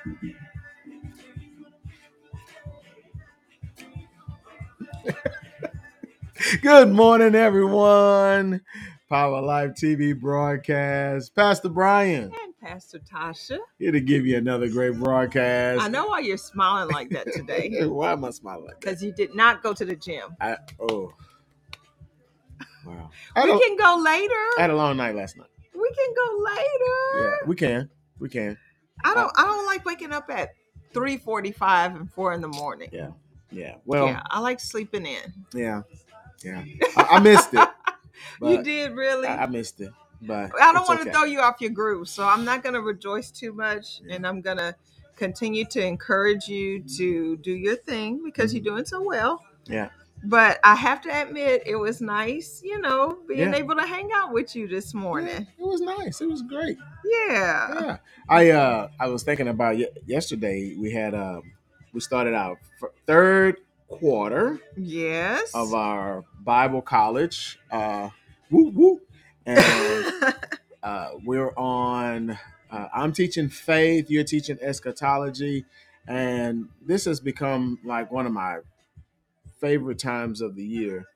Good morning, everyone. Power Life TV broadcast. Pastor Brian And Pastor Tasha. here to give you another great broadcast. I know why you're smiling like that today. Why am I smiling like that? Because you did not go to the gym. I, oh, wow. I We can go later. I had a long night last night. We can go later. Yeah, we can. We can. I don't I don't like waking up at 3:45 and 4 in the morning. Yeah. Yeah. Well, yeah, yeah. I like sleeping in. Yeah. I, I missed it. you did really. I, I missed it. But I don't want okay. to throw you off your groove, so I'm not going to rejoice too much, and I'm going to continue to encourage you to do your thing because you're mm-hmm. doing so well. Yeah. But I have to admit, it was nice, you know, being Yeah. able to hang out with you this Yeah, morning. it was nice. It was great. Yeah. Yeah. I uh I was thinking about ye- yesterday. We had um we started our f- third quarter Yes. of our Bible college. Uh, whoop whoop, and uh, we're on. Uh, I'm teaching faith. You're teaching eschatology, and this has become like one of my favorite times of the year.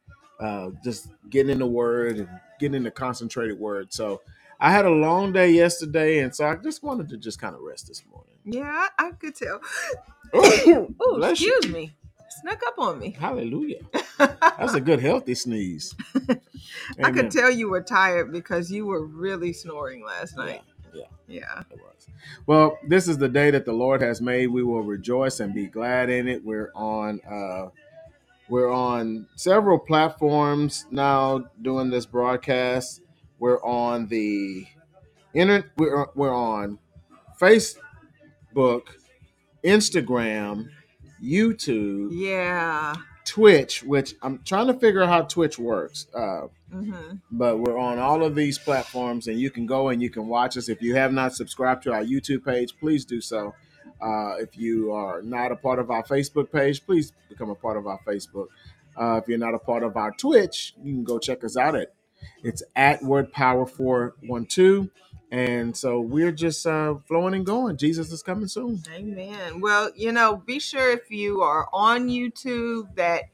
Uh, just getting in the Word and getting in the concentrated Word. So I had a long day yesterday, and so I just wanted to just kind of rest this morning. yeah, I could tell. Oh, bless you. excuse me. Snuck up on me. hallelujah! That's a good healthy sneeze. I Amen. could tell you were tired because you were really snoring last Yeah, night. yeah. Yeah. It was. Well, this is the day that the Lord has made. We will rejoice and be glad in it. We're on uh we're on several platforms now doing this broadcast. We're on the internet we're, we're on Facebook, Instagram, YouTube, Yeah. Twitch, which I'm trying to figure out how Twitch works. Uh hmm but we're on all of these platforms and you can go and you can watch us if you have not subscribed to our youtube page please do so uh, if you are not a part of our facebook page please become a part of our facebook uh, if you're not a part of our twitch you can go check us out at it's at word power 412 and so we're just uh, flowing and going jesus is coming soon Amen. Well, you know, be sure if you are on YouTube that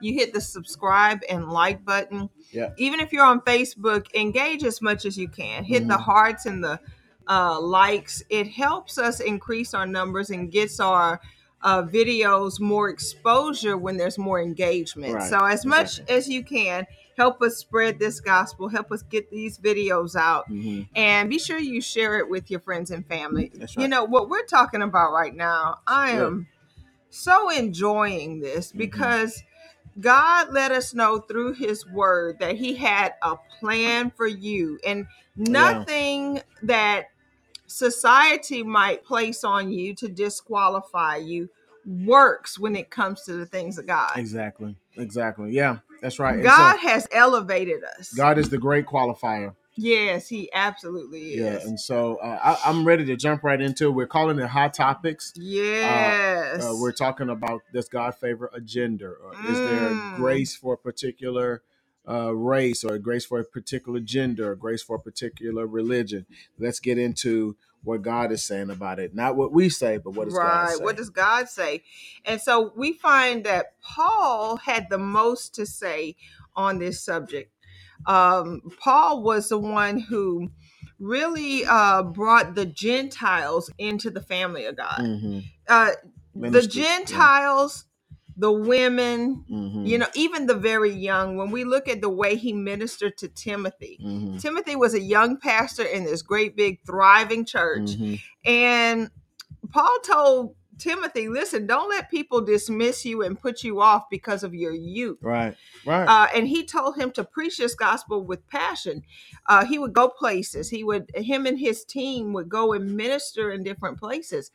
you hit the subscribe and like button. Yeah. Even if you're on Facebook, engage as much as you can. Hit the Mhm. hearts and the uh, likes. It helps us increase our numbers and gets our uh, videos more exposure when there's more engagement. Right. So, as much Exactly. as you can, help us spread this gospel, help us get these videos out Mhm. and be sure you share it with your friends and family. That's You know what we're talking about right now. I Good. am so enjoying this Mhm. because God let us know through his word that he had a plan for you and nothing that society might place on you to disqualify you works when it comes to the things of God. exactly exactly yeah that's right God so has elevated us. god is the great qualifier yes, he absolutely is. Yeah, and so uh, I, I'm ready to jump right into it. We're calling it hot topics. Yes. Uh, we're talking about does God favor a gender, or is there Mm. grace for a particular uh, race, or grace for a particular gender, or grace for a particular religion? Let's get into what God is saying about it, not what we say, but what does God right. say? What does God say? And so we find that Paul had the most to say on this subject. Um, Paul was the one who really uh, brought the Gentiles into the family of God. Mhm. Uh, the yeah. Gentiles, the women, Mhm. you know, even the very young, when we look at the way he ministered to Timothy, Mhm. Timothy was a young pastor in this great big thriving church. Mhm. And Paul told Timothy, listen, don't let people dismiss you and put you off because of your youth. Right, right. Uh, and he told him to preach this gospel with passion. Uh, he would go places. He would, him and his team would go and minister in different places.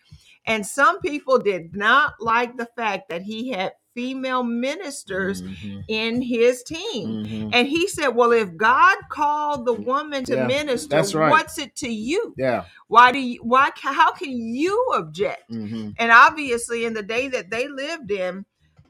And some people did not like the fact that he had female ministers Mhm. in his team. Mhm. And he said, Well, if God called the woman to Yeah, minister, right. what's it to you? Yeah. Why do you why how can you object? hmm And obviously in the day that they lived in,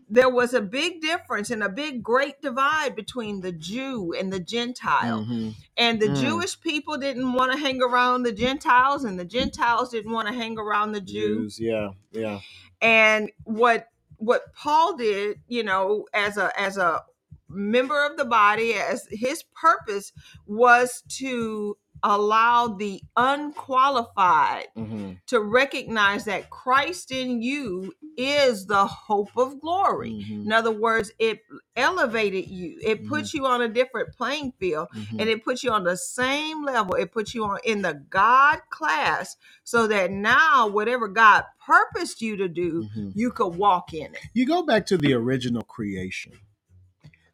there was a big difference and a big great divide between the Jew and the Gentile. Mm-hmm. And the Mm. Jewish people didn't want to hang around the Gentiles, and the Gentiles didn't want to hang around the Jews. Jews, yeah, yeah. And what what Paul did, you know, as a as a member of the body, as his purpose was to allow the unqualified Mm-hmm. to recognize that Christ in you is the hope of glory. Mm-hmm. In other words, it elevated you. It puts you on a different playing field Mm-hmm. and it puts you on the same level. It puts you on in the God class so that now whatever God purposed you to do, Mhm. you could walk in it. You go back to the original creation.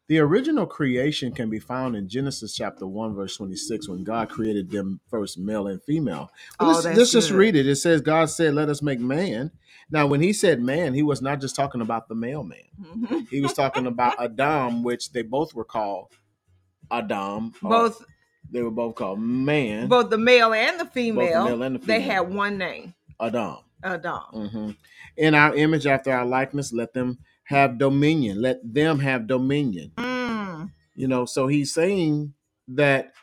The original creation can be found in Genesis chapter 1, verse 26, when God created them first, male and female. Oh, let's that's let's just good. read it. It says, God said, Let us make man. Now, when he said man, he was not just talking about the male man, Mhm. he was talking about Adam, which they both were called Adam. or Both They were both called man, both the male and the both the female, male and the they female. had one name, Adam. Adam. hmm In our image, after our likeness, let them have dominion. Let them have dominion. Mm. You know, so he's saying that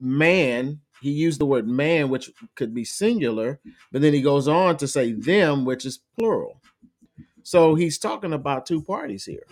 man, he used the word man, which could be singular, but then he goes on to say them, which is plural. So he's talking about two parties here.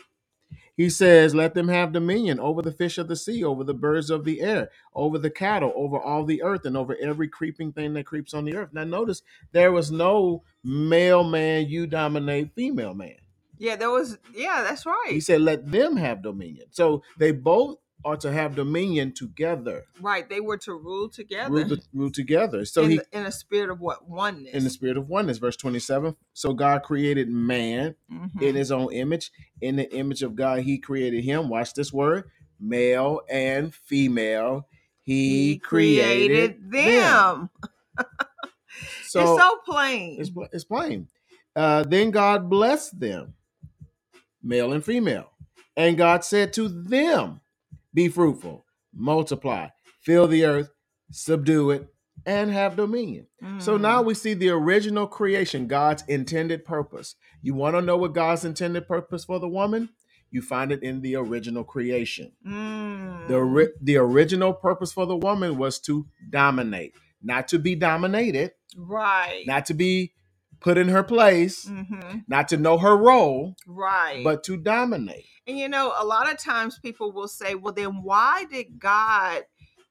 He says, Let them have dominion over the fish of the sea, over the birds of the air, over the cattle, over all the earth, and over every creeping thing that creeps on the earth. Now, notice there was no male man, you dominate female man. Yeah, there was. Yeah, that's right. He said, Let them have dominion. So they both are to have dominion together, Right, they were to rule together rule, the- rule together. So in, he, the- in a spirit of what oneness. in the spirit of oneness, verse 27. So God created man Mhm. in his own image. In the image of God, he created him. Watch this word male and female. He, he created, created them. them. So, it's so plain. it's, it's plain. Uh, then God blessed them, male and female. And God said to them, Be fruitful, multiply, fill the earth, subdue it, and have dominion. So Mm. now we see the original creation, God's intended purpose. You want to know what God's intended purpose for the woman? You find it in the original creation. Mm. The, ori- the original purpose for the woman was to dominate, not to be dominated, right. not to be put in her place, hmm not to know her role, Right. but to dominate. and you know, a lot of times people will say, well, then why did God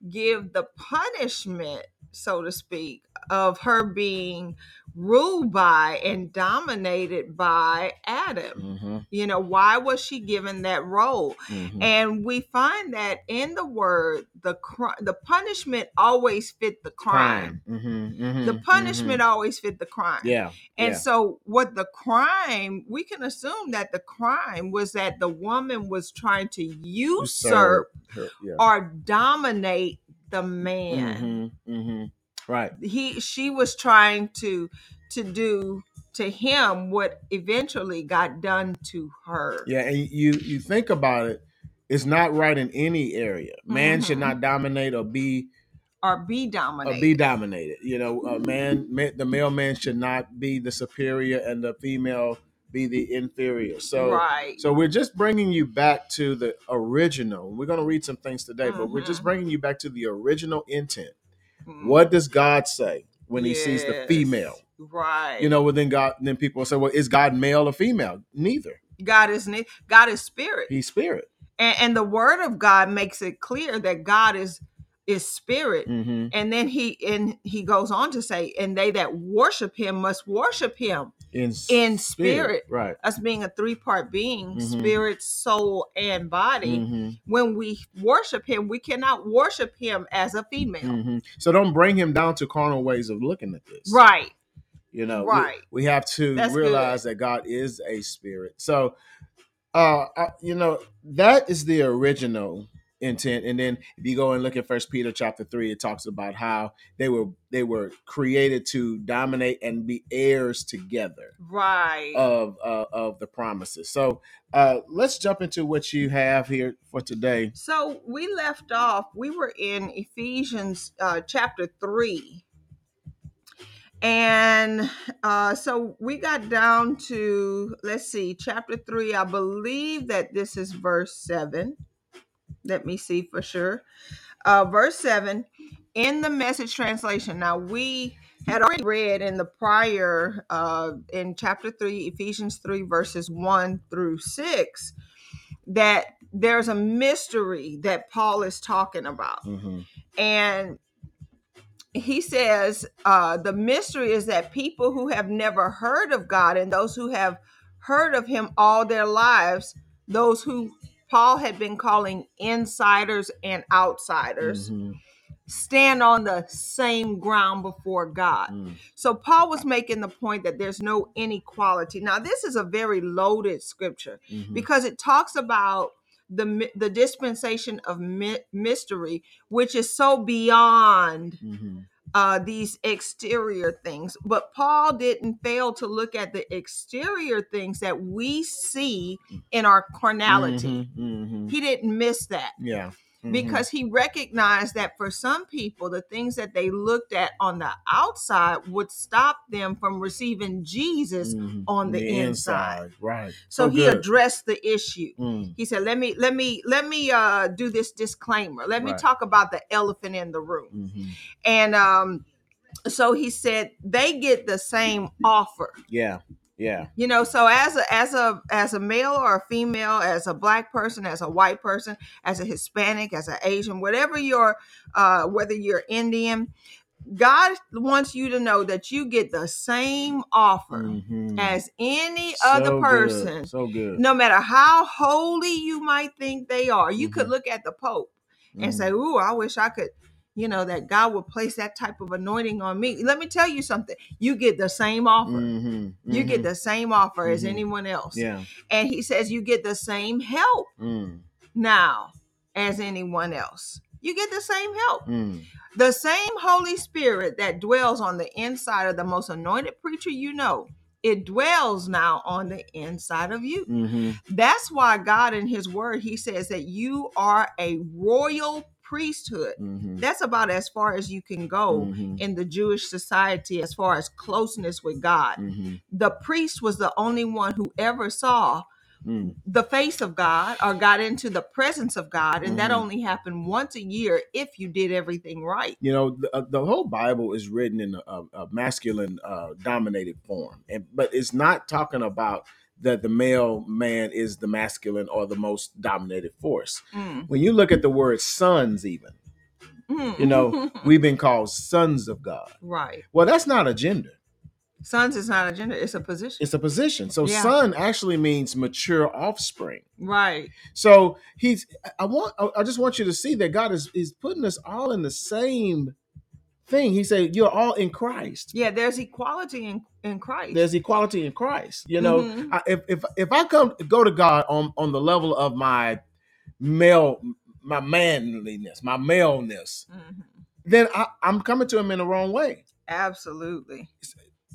give the punishment, so to speak, of her being ruled by and dominated by Adam? Mhm, You know, why was she given that role? mhm. And we find that in the word, the cri- the punishment always fit the crime. Mhm, mhm, The punishment always fit the crime. Yeah. And yeah. so, what the crime, we can assume that the crime was that the woman was trying to usurp her- yeah. or dominate the man. Right. He, she was trying to to do to him what eventually got done to her. Yeah, and you you think about it, it's not right in any area. Man should Mhm. not dominate or be Or be or dominated. be dominated. You know, a man, ma- the male man should not be the superior, and the female be the inferior. So, right. so we're just bringing you back to the original. We're going to read some things today, but we're just Mhm. bringing you back to the original intent. Mm. What does God say when He sees the female? Right. You know, well then God, then people say, well, is God male or female? Neither. God is ne- God is spirit. He's spirit. and, and the word of God makes it clear that God is is spirit. hmm And then he and he goes on to say, and they that worship him must worship him. In In spirit. right? Us being a three-part being, Mhm. spirit, soul, and body. Mhm, When we worship him, we cannot worship him as a female. mhm. So don't bring him down to carnal ways of looking at this, Right. You know, Right. We, have to That's realize that God is a spirit. So, uh, I- you know, that is the original intent. And then if you go and look at First Peter chapter three, it talks about how they were they were created to dominate and be heirs together. Right. of uh, of the promises. So uh, let's jump into what you have here for today. So we left off, we were in Ephesians uh, chapter 3. And uh, so we got down to, let's see, chapter three. I believe that this is verse seven. Let me see for sure. Uh, verse seven in the message translation. Now, we had already read in the prior, uh, in chapter three, Ephesians 3, verses one through six, that there's a mystery that Paul is talking about. Mhm. And he says uh, the mystery is that people who have never heard of God and those who have heard of him all their lives, those who Paul had been calling insiders and outsiders, Mhm. stand on the same ground before God. Mm. So Paul was making the point that there's no inequality. Now, this is a very loaded scripture Mhm. because it talks about the the dispensation of mystery, which is so beyond Mhm. Uh, these exterior things. But Paul didn't fail to look at the exterior things that we see in our carnality. Mhm. Mhm. He didn't miss that Yeah. Mhm. because he recognized that for some people, the things that they looked at on the outside would stop them from receiving Jesus Mhm. on the inside. Right. So he good. addressed the issue. Mm. He said, "Let me, let me, let me uh, do this disclaimer. Let me Right. talk about the elephant in the room." Mhm. And um, so he said they get the same offer. Yeah. Yeah. You know, so as a as a as a male or a female, as a black person, as a white person, as a Hispanic, as an Asian, whatever your uh whether you're Indian, God wants you to know that you get the same offer Mhm. as any So other good. person So good. no matter how holy you might think they are. You could Mhm. look at the Pope and Mhm. say, Ooh, I wish I could, you know, that God would place that type of anointing on me. Let me tell you something. You get the same offer. Mhm. You get Mhm. the same offer as Mhm. anyone else. Yeah. And he says you get the same help Mm. now as anyone else. You get the same help. Mm. The same Holy Spirit that dwells on the inside of the most anointed preacher you know, it dwells now on the inside of you. Mhm. That's why God in his word he says that you are a royal priesthood. Mhm. That's about as far as you can go Mhm. in the Jewish society as far as closeness with God. Mhm. The priest was the only one who ever saw Mm. the face of God or got into the presence of God and that Mhm. only happened once a year if you did everything right. You know, the, uh, the whole Bible is written in a, a, a masculine uh, dominated form, and but it's not talking about that the male man is the masculine or the most dominated force. Mm. When you look at the word sons, even Mm. you know, we've been called sons of God. right. Well, that's not a gender; Sons is not a gender, it's a position. it's a position. So, Yeah. son actually means mature offspring. right. So he's. I want. I- I just want you to see that God is is putting us all in the same thing. He said, "You're all in Christ." Yeah, there's equality in, in Christ. There's equality in Christ. You know, Mhm. I, if if if I come go to God on on the level of my male, my manliness, my maleness, Mhm. then I, I'm coming to Him in the wrong way. Absolutely.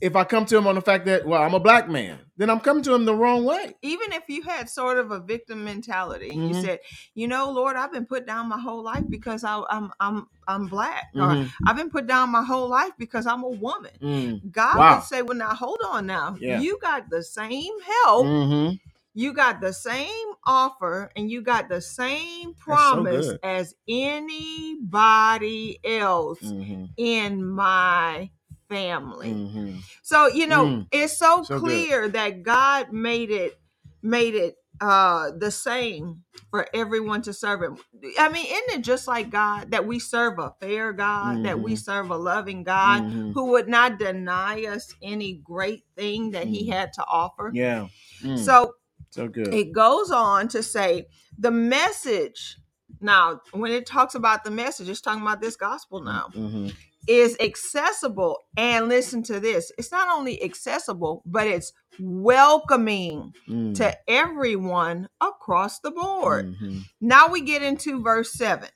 If I come to Him on the fact that well, I'm a black man, then I'm coming to Him the wrong way. Even if you had sort of a victim mentality, and you said, "You know, Lord, I've been put down my whole life because I, I'm I'm I'm black, or Mhm. I've been put down my whole life because I'm a woman." Mm. God Wow. would say, "Well, now hold on, now Yeah. you got the same help, Mhm. you got the same offer, and you got the same promise good. as anybody else Mhm. in my family." Mhm. So you know, Mm. it's so, So good. clear that God made it made it uh the same for everyone to serve him. I mean, isn't it just like God that we serve a fair God, that we Mhm. serve a loving God Mhm. who would not deny us any great thing that he Mm. had to offer? Yeah. Mm. So so good. it goes on to say the message now when it talks about the message it's talking about this gospel now Mhm. Is accessible and listen to this it's not only accessible but it's welcoming Mm. to everyone across the board Mhm. now we get into verse 7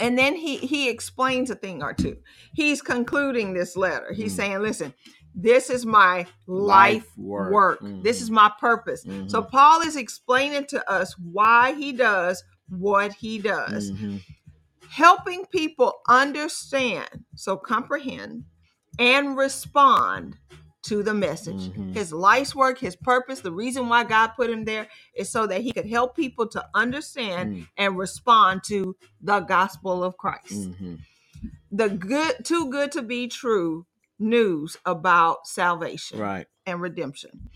and then he he explains a thing or two he's concluding this letter he's Mm. saying listen this is my life, Life work. work, this Mhm. is my purpose so Mhm. paul is explaining to us why he does what he does Mhm. Helping people understand, so comprehend and respond to the message. Mhm. His life's work, his purpose, the reason why God put him there is so that he could help people to understand Mm, and respond to the gospel of Christ. mhm. The good, too good to be true news about salvation Right. and redemption.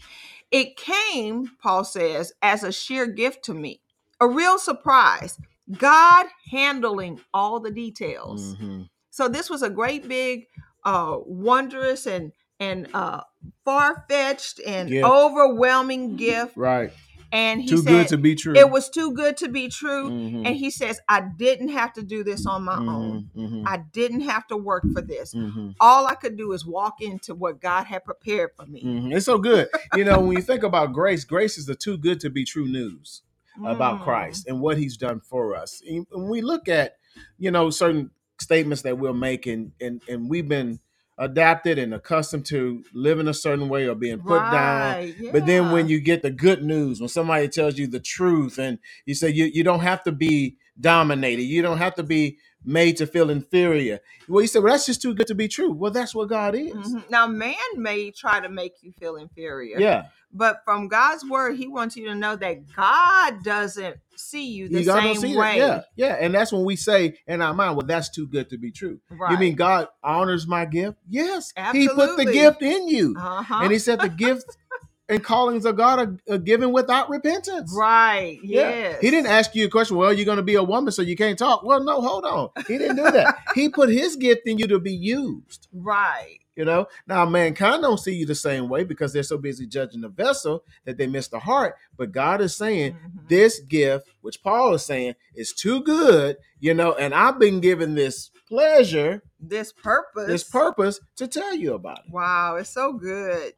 It came, Paul says, as a sheer gift to me, a real surprise. God handling all the details. Mhm. So this was a great big, uh, wondrous and and uh, far fetched and Gift. overwhelming gift. Right. And he Too said good to be true. it was too good to be true. Mhm. And he says, I didn't have to do this on my own. Mhm. Mhm. I didn't have to work for this. Mhm. All I could do is walk into what God had prepared for me. Mhm. It's so good. You know, when you think about grace, grace is the too good to be true news about Mm. Christ and what he's done for us. And when we look at, you know, certain statements that we'll make and and, we've been adapted and accustomed to living a certain way or being put down. Right, But then when you get the good news, when somebody tells you the truth and you say you, you don't have to be dominated, you don't have to be made to feel inferior. Well, you say, well, that's just too good to be true. Well, that's what God is. Mhm. Now, man may try to make you feel inferior. Yeah. But from God's word, He wants you to know that God doesn't see you the gotta same way. Yeah. Yeah. And that's when we say in our mind, well, that's too good to be true. Right. You mean God honors my gift? Yes. He put the gift in you. uh-huh. And he said the gifts and callings of God are, are given without repentance. right. Yeah. Yes. He didn't ask you a question, well, you're going to be a woman, so you can't talk. Well, no, hold on. He didn't do that. he put his gift in you to be used. Right. You know, now mankind don't see you the same way because they're so busy judging the vessel that they miss the heart. But God is saying, Mhm. this gift, which Paul is saying, is too good, you know, and I've been given this pleasure, This purpose. this purpose to tell you about it. Wow, it's so good.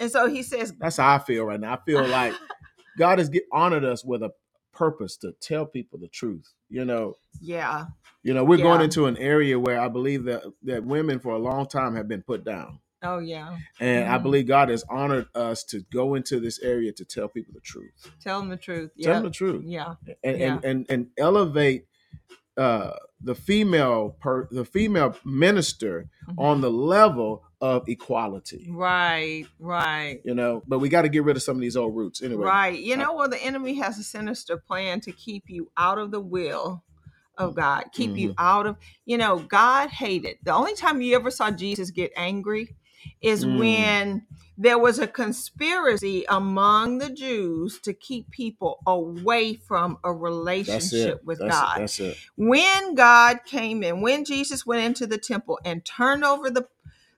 And so he says, That's how I feel right now. I feel like God has get, honored us with a purpose to tell people the truth. You know, yeah, you know, we're going into an area where I believe that that women for a long time have been put down. oh yeah. And I Mhm. believe God has honored us to go into this area to tell people the truth. Tell them the truth. Tell Yeah. them the truth. Yeah. and, Yeah. and and and elevate uh the female per the female minister Mhm. on the level of equality Right, right. you know but we got to get rid of some of these old roots anyway Right. You know, well, the enemy has a sinister plan to keep you out of the will of God, keep you Mm-hmm. out of, you know, God hated. The only time you ever saw Jesus get angry is Mm. when there was a conspiracy among the Jews to keep people away from a relationship with that's God. it, that's it when God came in, when Jesus went into the temple and turned over the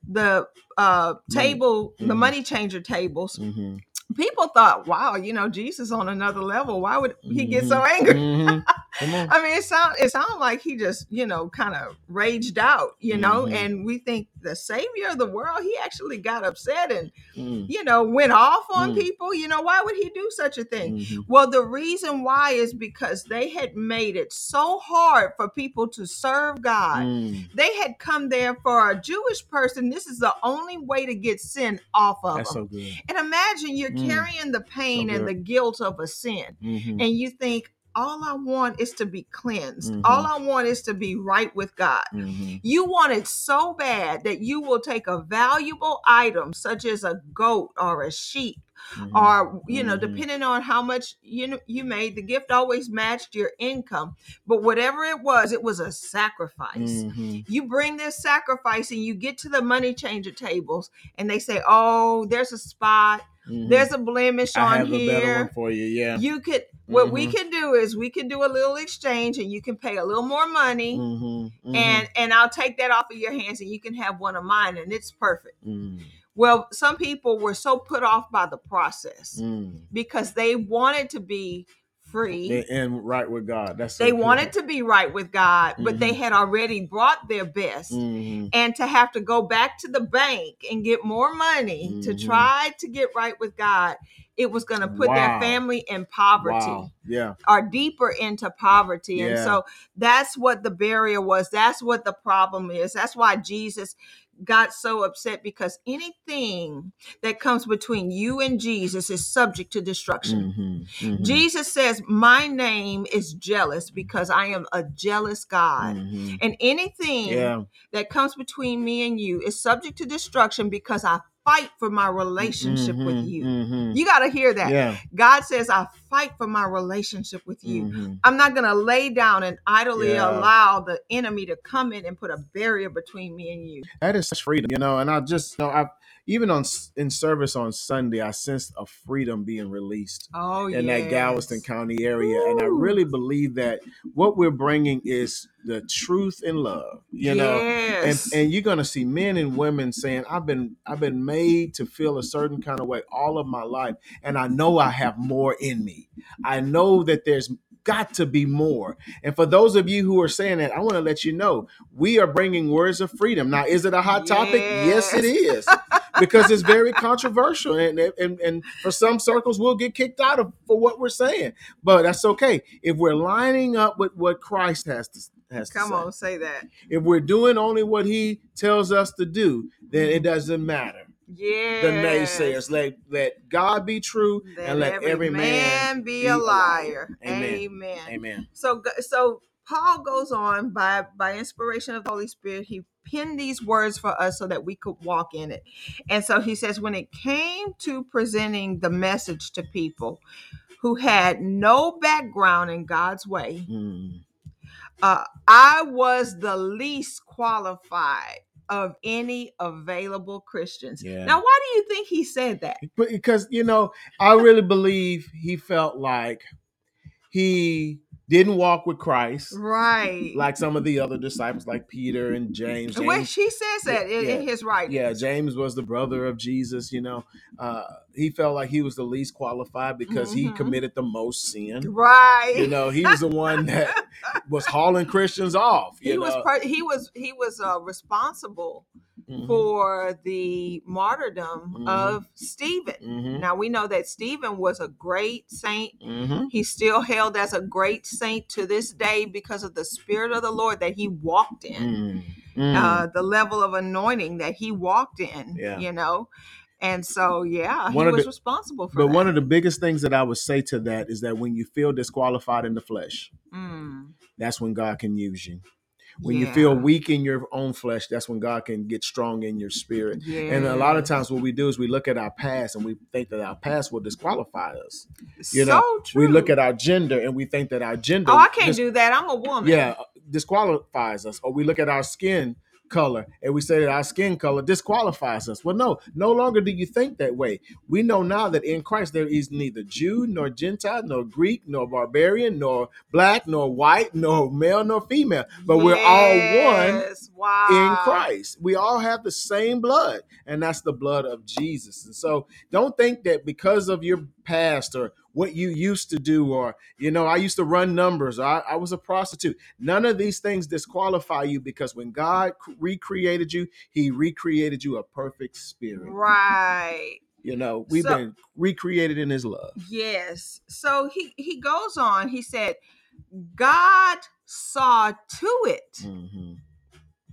the uh table, the Mhm. money changer tables, hmm people thought, wow, you know, Jesus on another level. Why would he get so angry? Mhm. I mean, it sound it sounded like he just, you know, kind of raged out, you know, Mhm. and we think the savior of the world, he actually got upset and, Mm, you know, went off on Mm. people. You know, why would he do such a thing? mhm. Well, the reason why is because they had made it so hard for people to serve God. Mm. They had come there for a Jewish person. This is the only way to get sin off of that's them. so and imagine you're Mm. carrying the pain So and the guilt of a sin, Mhm. and you think, all I want is to be cleansed. Mhm. All I want is to be right with God. Mhm. You want it so bad that you will take a valuable item, such as a goat or a sheep, Mhm. or you know Mhm. depending on how much you know you made the gift always matched your income but whatever it was it was a sacrifice Mhm. you bring this sacrifice and you get to the money changer tables and they say oh there's a spot Mhm. there's a blemish I on have a better one here for you yeah you could what we Mhm. can do is we can do a little exchange and you can pay a little more money Mhm. Mhm. and and i'll take that off of your hands and you can have one of mine and it's perfect Mm. well some people were so put off by the process Mm. because they wanted to be free. and, right with God. That's so They good. wanted to be right with God, but they Mhm. had already brought their best. Mhm. And to have to go back to the bank and get more money to Mhm. try to get right with God, it was going to put their family in poverty Wow. Yeah. or deeper into poverty. And so that's what the barrier was. That's what the problem is. That's why Jesus got so upset because anything that comes between you and Jesus is subject to destruction. Mm-hmm, mm-hmm, Jesus says, My name is jealous because I am a jealous God. mhm. And anything Yeah. that comes between me and you is subject to destruction because I fight for my relationship with Mhm, you. mhm. You got to hear that. Yeah. God says, I fight for my relationship with you. mhm. I'm not going to lay down and idly Yeah. allow the enemy to come in and put a barrier between me and you. That is such freedom, you know. And I just, you know, I even on in service on Sunday, I sensed a freedom being released. Oh, in yes. that Galveston County area. And I really believe that what we're bringing is the truth and love, you know. And, and you're gonna see men and women saying, "I've been I've been made to feel a certain kind of way all of my life, and I know I have more in me. I know that there's got to be more." And for those of you who are saying that, I want to let you know we are bringing words of freedom. Now, is it a hot topic? Yes, it is, because it's very controversial, and, and and for some circles, we'll get kicked out of for what we're saying. But that's okay if we're lining up with what Christ has to has to Come say. on, say that. If we're doing only what He tells us to do, then it doesn't matter. Yeah. The naysayers let let God be true and let every, man, be, a liar. Amen. Amen. Amen. So, so Paul goes on by by inspiration of the Holy Spirit. He penned these words for us so that we could walk in it. And so he says, when it came to presenting the message to people who had no background in God's way, Mm. uh, I was the least qualified of any available Christians. Yeah. Now, why do you think he said that? Because you know, I really believe he felt like he didn't walk with Christ Right. like some of the other disciples, like Peter and James. James she says that in, in Yeah. his writing. yeah, James was the brother of Jesus. You know, uh, he felt like he was the least qualified because he Mhm. committed the most sin. Right. You know, he was the one that was hauling Christians off. You he know? was per- he was he was uh, responsible Mhm. for the martyrdom Mhm. of Stephen. Mhm. Now we know that Stephen was a great saint. Mhm. He's still held as a great saint to this day because of the spirit of the Lord that he walked in. Mm. Mm. uh, the level of anointing that he walked in, Yeah. you know. And so, yeah, One he was the- responsible for but that. one of the biggest things that I would say to that is that when you feel disqualified in the flesh, Mm, that's when God can use you. When you feel weak in your own flesh, that's when God can get strong in your spirit. And a lot of times, what we do is we look at our past and we think that our past will disqualify us. you so know, true. We look at our gender and we think that our gender, oh, I can't dis- do that. I'm a woman. yeah, disqualifies us. Or we look at our skin color and we say that our skin color disqualifies us. Well, no, no longer do you think that way. We know now that in Christ there is neither Jew nor Gentile, nor Greek, nor barbarian, nor black, nor white, nor male, nor female, but we're all one Wow. in Christ. We all have the same blood, and that's the blood of Jesus. And so don't think that because of your past or what you used to do, or, you know, I used to run numbers, or I, I was a prostitute. None of these things disqualify you because when God recreated you, He recreated you a perfect spirit. Right. You know, we've So- been recreated in His love. Yes. So he he goes on. He said, God saw to it Mhm.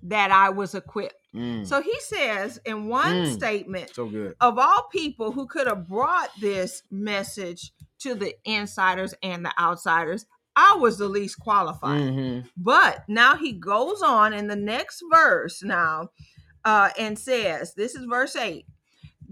that I was equipped. Mm. So he says in one Mm. statement, So good. of all people who could have brought this message to the insiders and the outsiders, I was the least qualified. Mhm. But now he goes on in the next verse now uh, and says, This is verse 8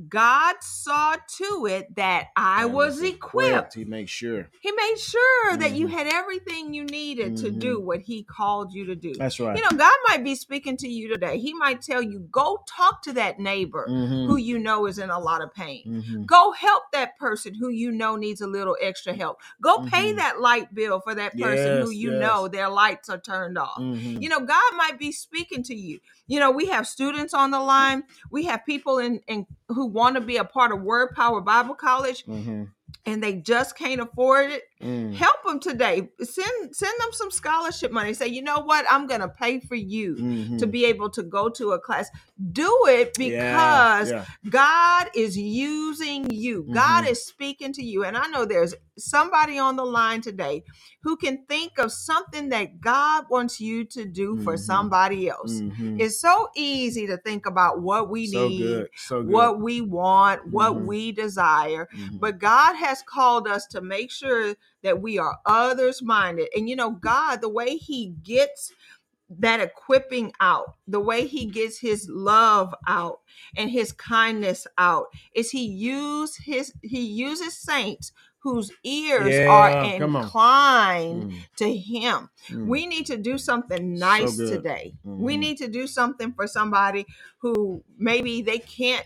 God saw to it that I was equipped. He makes sure. He made sure that you Mhm. had everything you needed to Mhm. do what he called you to do. That's right. You know, God might be speaking to you today. He might tell you, go talk to that neighbor Mhm. who you know is in a lot of pain. Mhm. Go help that person who you know needs a little extra help. Go pay that light bill for that person who you yes. know their lights are turned off. You know, God might be speaking to you. You know, we have students on the line. We have people in, in who want to be a part of Word Power Bible College Mhm. and they just can't afford it. Mm. Help them today. Send send them some scholarship money. Say, you know what? I'm going to pay for you mm-hmm. to be able to go to a class. Do it because yeah, yeah. God is using you. Mm-hmm. God is speaking to you. And I know there's somebody on the line today who can think of something that God wants you to do for mm-hmm. somebody else. Mm-hmm. It's so easy to think about what we so need, good. So good. what we want, what mm-hmm. we desire. Mm-hmm. But God has called us to make sure that we are others minded. And you know, God, the way He gets that equipping out, the way he gets his love out and his kindness out is he use his he uses saints whose ears yeah, are inclined mm. to him. Mm. We need to do something nice so today. Mm-hmm. We need to do something for somebody who maybe they can't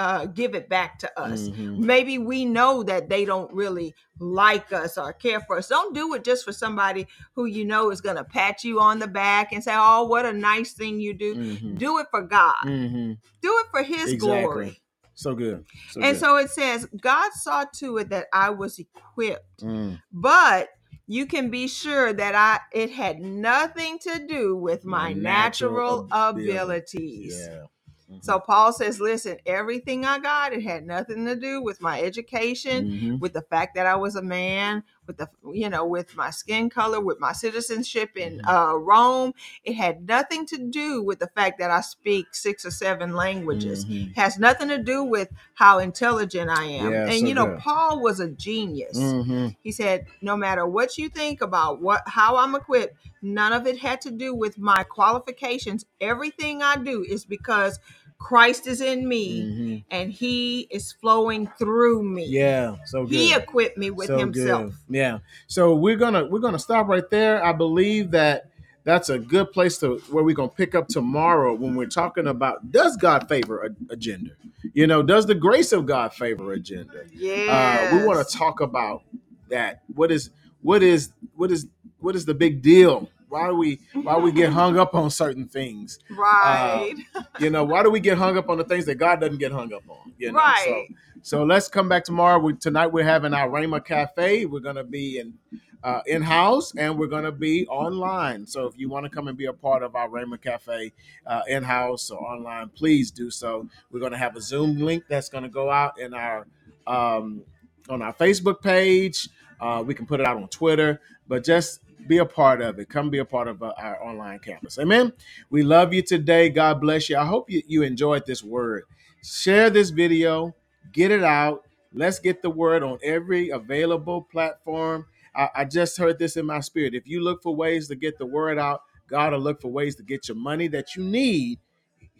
uh, give it back to us. Mm-hmm. Maybe we know that they don't really like us or care for us. Don't do it just for somebody who you know is going to pat you on the back and say, "Oh, what a nice thing you do." Mm-hmm. Do it for God. Mm-hmm. Do it for His exactly. glory. So good. So and good. so it says, God saw to it that I was equipped, mm. but you can be sure that I it had nothing to do with my, my natural, natural, abilities. Yeah. Mm-hmm. So Paul says, listen, everything I got, it had nothing to do with my education, mm-hmm. with the fact that I was a man, with the, you know, with my skin color, with my citizenship in mm-hmm. uh, Rome. It had nothing to do with the fact that I speak six or seven languages. Mm-hmm. Has nothing to do with how intelligent I am. Yeah, and so you know, good. Paul was a genius. Mm-hmm. He said, no matter what you think about what how I'm equipped, none of it had to do with my qualifications. Everything I do is because Christ is in me mm-hmm. and he is flowing through me. Yeah, so good. He equipped me with so himself. Good. Yeah. So we're going to we're going to stop right there. I believe that that's a good place to where we're going to pick up tomorrow when we're talking about does God favor a, a gender? You know, does the grace of God favor a gender? Yeah. Uh, we want to talk about that. What is what is what is what is the big deal why do we why we get hung up on certain things? Right. Uh, you know, why do we get hung up on the things that God doesn't get hung up on? You know? Right. So, so let's come back tomorrow. We, tonight we're having our Rhema Cafe. We're gonna be in uh, in house and we're gonna be online. So if you want to come and be a part of our Rhema Cafe uh, in house or online, please do so. We're gonna have a Zoom link that's gonna go out in our um, on our Facebook page. Uh, we can put it out on Twitter, but just be a part of it. Come be a part of uh, our online campus. Amen. We love you today. God bless you. I hope you, you enjoyed this word. Share this video, get it out. Let's get the word on every available platform. I, I just heard this in my spirit. If you look for ways to get the word out, God will look for ways to get your money that you need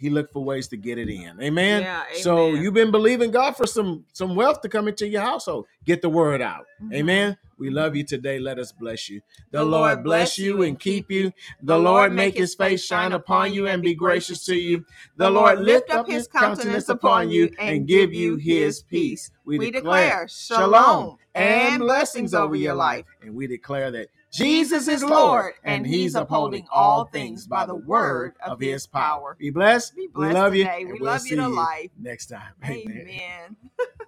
he looked for ways to get it in. Amen. Yeah, amen. So you've been believing God for some some wealth to come into your household. Get the word out. Mm-hmm. Amen. We love you today. Let us bless you. The, the Lord bless you and keep you. The Lord make his face shine upon you and be gracious to you. The Lord lift up his countenance upon you and give you his peace. We, we declare shalom and blessings over your life. And we declare that Jesus is Lord, and He's upholding all things by the word of His power. Be blessed. Be blessed we love today. you. we'll love you to life. Next time. Amen. Amen.